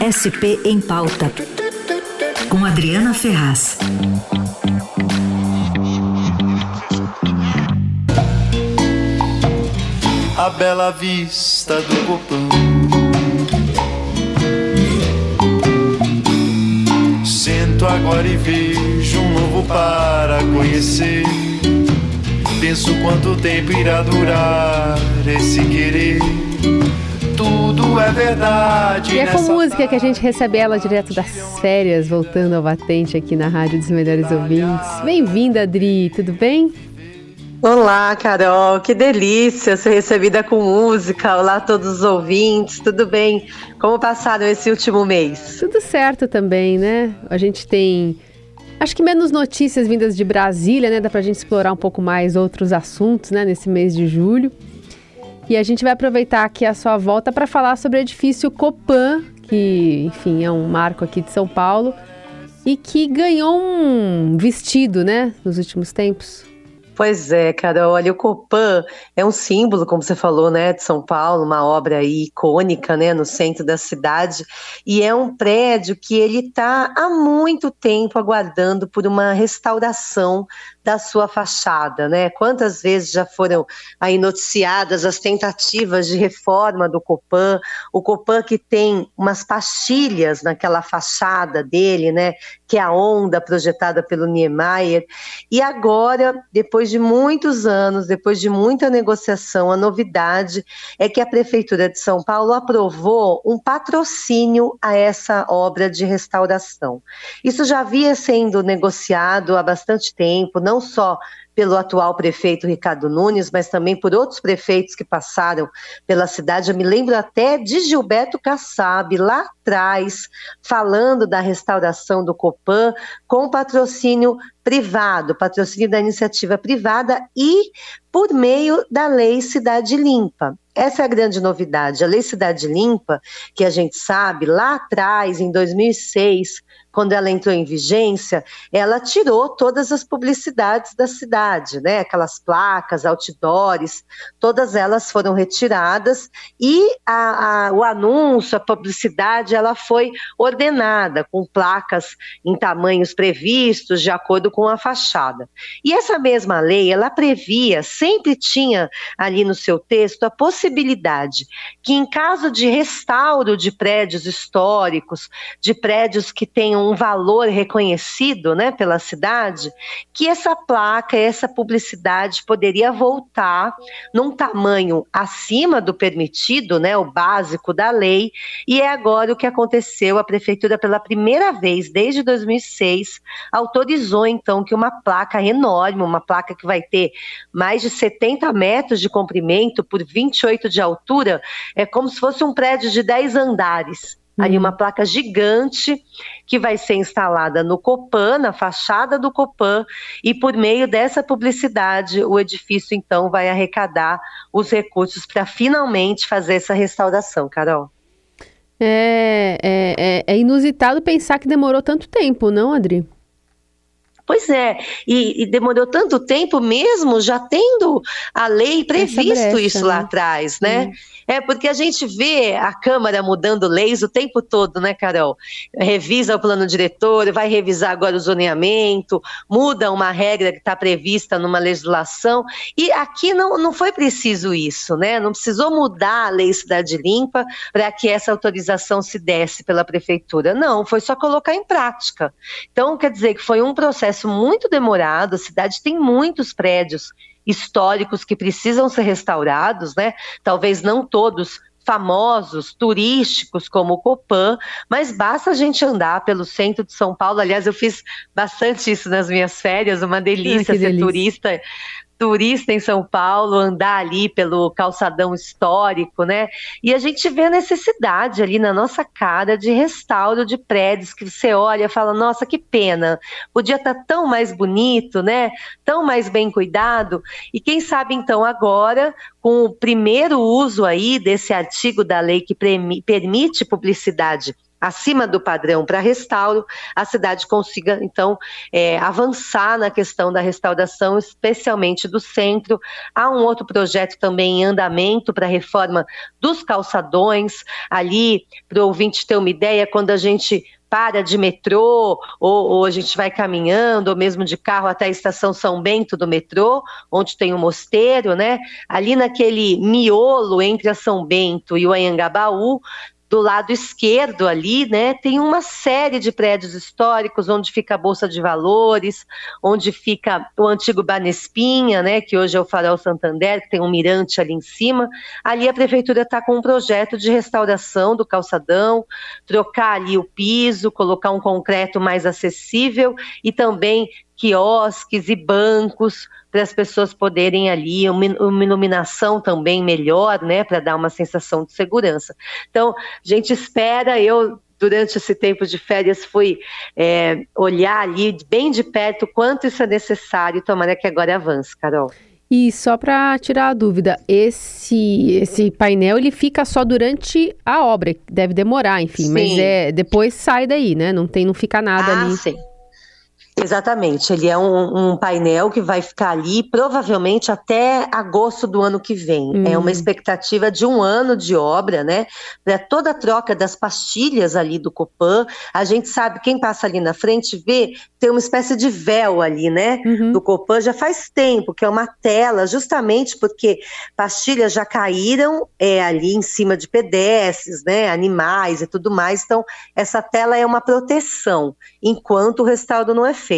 SP em Pauta, com Adriana Ferraz. A bela vista do Copão. Sento agora e vejo um novo para conhecer. Penso quanto tempo irá durar esse querer tudo é verdade. E é com música que a gente recebe ela direto das férias, voltando ao batente aqui na Rádio dos Melhores Ouvintes. Bem-vinda, Adri, tudo bem? Olá, Carol, que delícia ser recebida com música. Olá a todos os ouvintes, tudo bem? Como passaram esse último mês? Tudo certo também, né? A gente tem Acho que menos notícias vindas de Brasília, né? Dá pra gente explorar um pouco mais outros assuntos, né? Nesse mês de julho. E a gente vai aproveitar aqui a sua volta para falar sobre o edifício Copan, que, enfim, é um marco aqui de São Paulo e que ganhou um vestido, né, nos últimos tempos. Pois é, Carol. Olha, o Copan é um símbolo, como você falou, né, de São Paulo, uma obra icônica, né, no centro da cidade. E é um prédio que ele está há muito tempo aguardando por uma restauração da sua fachada, né? Quantas vezes já foram aí noticiadas as tentativas de reforma do Copan, o Copan que tem umas pastilhas naquela fachada dele, né? Que é a onda projetada pelo Niemeyer. E agora, depois de muitos anos, depois de muita negociação, a novidade é que a Prefeitura de São Paulo aprovou um patrocínio a essa obra de restauração. Isso já havia sendo negociado há bastante tempo, não só pelo atual prefeito Ricardo Nunes, mas também por outros prefeitos que passaram pela cidade. Eu me lembro até de Gilberto Kassab, lá atrás, falando da restauração do Copan com patrocínio privado, patrocínio da iniciativa privada e por meio da Lei Cidade Limpa. Essa é a grande novidade. A Lei Cidade Limpa, que a gente sabe, lá atrás, em 2006, quando ela entrou em vigência, ela tirou todas as publicidades da cidade, né? Aquelas placas, outdoors, todas elas foram retiradas e a, a, o anúncio, a publicidade, ela foi ordenada com placas em tamanhos previstos de acordo com a fachada. E essa mesma lei, ela previa, sempre tinha ali no seu texto a possibilidade que em caso de restauro de prédios históricos, de prédios que tenham um valor reconhecido né, pela cidade, que essa placa, essa publicidade poderia voltar num tamanho acima do permitido, né, o básico da lei, e é agora o que aconteceu. A prefeitura, pela primeira vez desde 2006, autorizou então que uma placa enorme, uma placa que vai ter mais de 70 metros de comprimento por 28 de altura, é como se fosse um prédio de 10 andares ali uma uhum. placa gigante que vai ser instalada no Copan, na fachada do Copan, e por meio dessa publicidade o edifício então vai arrecadar os recursos para finalmente fazer essa restauração, Carol. É, é, é, é inusitado pensar que demorou tanto tempo, não, Adri? Pois é, e, e, demorou tanto tempo mesmo, já tendo a lei previsto brecha, isso lá né? atrás, né? Hum. É porque a gente vê a Câmara mudando leis o tempo todo, né, Carol? Revisa o plano diretor, vai revisar agora o zoneamento, muda uma regra que está prevista numa legislação, e aqui não, não foi preciso isso, né? Não precisou mudar a lei Cidade Limpa para que essa autorização se desse pela prefeitura. Não, foi só colocar em prática. Então, quer dizer que foi um processo processo muito demorado, a cidade tem muitos prédios históricos que precisam ser restaurados, né? Talvez não todos famosos, turísticos, como o Copan, mas basta a gente andar pelo centro de São Paulo. Aliás, eu fiz bastante isso nas minhas férias, uma delícia ser delícia. turista turista em São Paulo, andar ali pelo calçadão histórico, né? E a gente vê a necessidade ali na nossa cara de restauro de prédios que você olha e fala, nossa, que pena, podia estar tá tão mais bonito, né? Tão mais bem cuidado. E quem sabe então agora, com o primeiro uso aí desse artigo da lei que permite publicidade acima do padrão para restauro, a cidade consiga, então, é, avançar na questão da restauração, especialmente do centro. Há um outro projeto também em andamento para reforma dos calçadões, ali, para o ouvinte ter uma ideia, quando a gente para de metrô, ou, ou, a gente vai caminhando, ou mesmo de carro até a estação São Bento do metrô, onde tem o um mosteiro, né? Ali naquele miolo entre a São Bento e o Anhangabaú, do lado esquerdo ali, né, tem uma série de prédios históricos onde fica a Bolsa de Valores, onde fica o antigo Banespinha, né, que hoje é o Farol Santander, que tem um mirante ali em cima. Ali a prefeitura está com um projeto de restauração do calçadão, trocar ali o piso, colocar um concreto mais acessível e também quiosques e bancos para as pessoas poderem ali, uma iluminação também melhor, né, para dar uma sensação de segurança. Então, a gente espera, eu durante esse tempo de férias fui é, olhar ali bem de perto quanto isso é necessário, tomara que agora avance, Carol. E só para tirar a dúvida, esse esse painel ele fica só durante a obra, deve demorar, enfim, sim. mas é depois sai daí, né? Não tem, não fica nada ah, ali. Sim. Exatamente, ele é um, um, painel que vai ficar ali provavelmente até agosto do ano que vem. Hum. É uma expectativa de um ano de obra, né? Para toda a troca das pastilhas ali do Copan. A gente sabe, quem passa ali na frente vê, tem uma espécie de véu ali, né? Uhum. Do Copan já faz tempo, que é uma tela, justamente porque pastilhas já caíram é, ali em cima de pedestres, né? Animais e tudo mais. Então, essa tela é uma proteção, enquanto o restauro não é feito.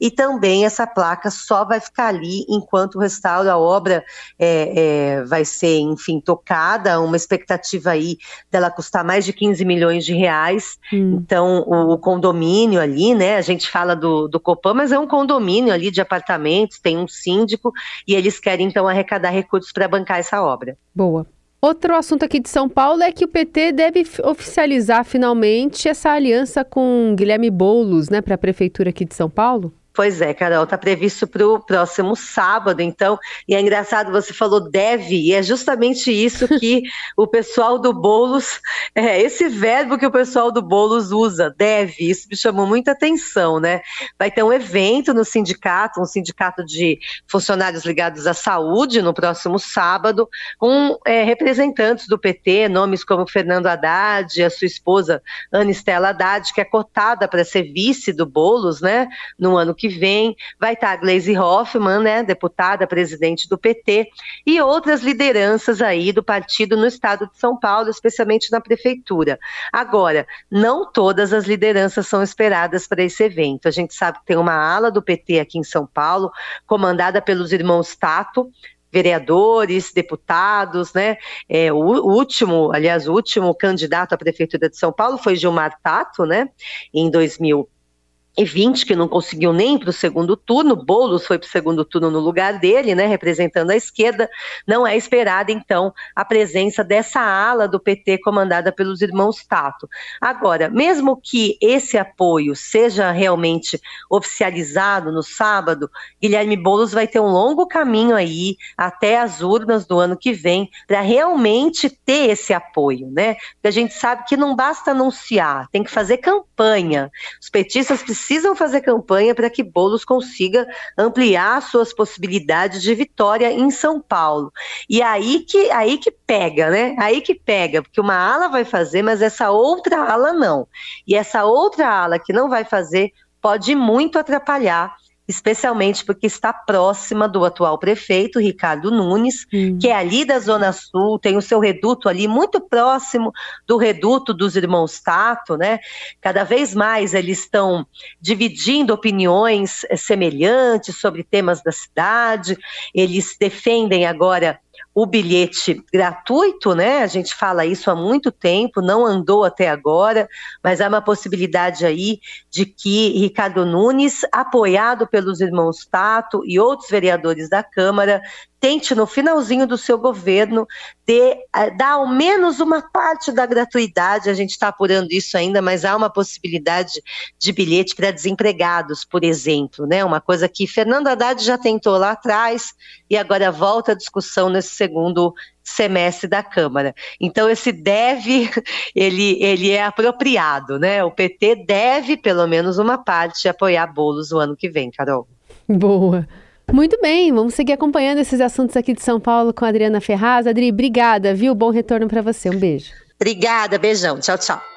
E também essa placa só vai ficar ali enquanto o restauro, a obra é, é, vai ser, enfim, tocada, uma expectativa aí dela custar mais de 15 milhões de reais. Hum. Então, o, o, condomínio ali, né, a gente fala do, do Copan, mas é um condomínio ali de apartamentos, tem um síndico, e eles querem então arrecadar recursos para bancar essa obra. Boa. Outro assunto aqui de São Paulo é que o PT deve oficializar finalmente essa aliança com Guilherme Boulos, né, para a prefeitura aqui de São Paulo. Pois é, Carol, está previsto para o próximo sábado, então, e é engraçado, você falou deve, e é justamente isso que o pessoal do Bolos, é esse verbo que o pessoal do Bolos usa, deve, isso me chamou muita atenção, né? Vai ter um evento no sindicato, um sindicato de funcionários ligados à saúde, no próximo sábado, com é, representantes do PT, nomes como Fernando Haddad, a sua esposa Ana Estela Haddad, que é cotada para ser vice do Bolos, né, no ano que que vem, vai estar a Gleisi Hoffmann, né, deputada, presidente do PT, e outras lideranças aí do partido no estado de São Paulo, especialmente na prefeitura. Agora, não todas as lideranças são esperadas para esse evento. A gente sabe que tem uma ala do PT aqui em São Paulo, comandada pelos irmãos Tato, vereadores, deputados, né? É, o, último, aliás, o último candidato à prefeitura de São Paulo foi Gilmar Tato, né? Em 2000 e 20 que não conseguiu nem para o segundo turno, Boulos foi para o segundo turno no lugar dele, né, representando a esquerda, não é esperada então a presença dessa ala do PT comandada pelos irmãos Tato. Agora, mesmo que esse apoio seja realmente oficializado no sábado, Guilherme Boulos vai ter um longo caminho aí até as urnas do ano que vem para realmente ter esse apoio, né? Porque a gente sabe que não basta anunciar, tem que fazer campanha. Os petistas precisam precisam fazer campanha para que Bolos consiga ampliar suas possibilidades de vitória em São Paulo. E aí que aí que pega, né? Aí que pega, porque uma ala vai fazer, mas essa outra ala não. E essa outra ala que não vai fazer pode muito atrapalhar especialmente porque está próxima do atual prefeito, Ricardo Nunes, hum. que é ali da Zona Sul, tem o seu reduto ali muito próximo do reduto dos irmãos Tato, né? Cada vez mais eles estão dividindo opiniões eh, semelhantes sobre temas da cidade, eles defendem agora o bilhete gratuito, né? A gente fala isso há muito tempo, não andou até agora, mas há uma possibilidade aí de que Ricardo Nunes, apoiado pelos irmãos Tato e outros vereadores da Câmara, tente, no finalzinho do seu governo, ter, uh, dar ao menos uma parte da gratuidade. A gente está apurando isso ainda, mas há uma possibilidade de bilhete para desempregados, por exemplo, né? Uma coisa que Fernando Haddad já tentou lá atrás e agora volta a discussão nesse segundo semestre da Câmara. Então esse deve, ele, ele é apropriado, né? O PT deve pelo menos uma parte apoiar bolos no ano que vem, Carol. Boa. Muito bem, vamos seguir acompanhando esses assuntos aqui de São Paulo com a Adriana Ferraz. Adri, obrigada, viu? Bom retorno para você. Um beijo. Obrigada, beijão. Tchau, tchau.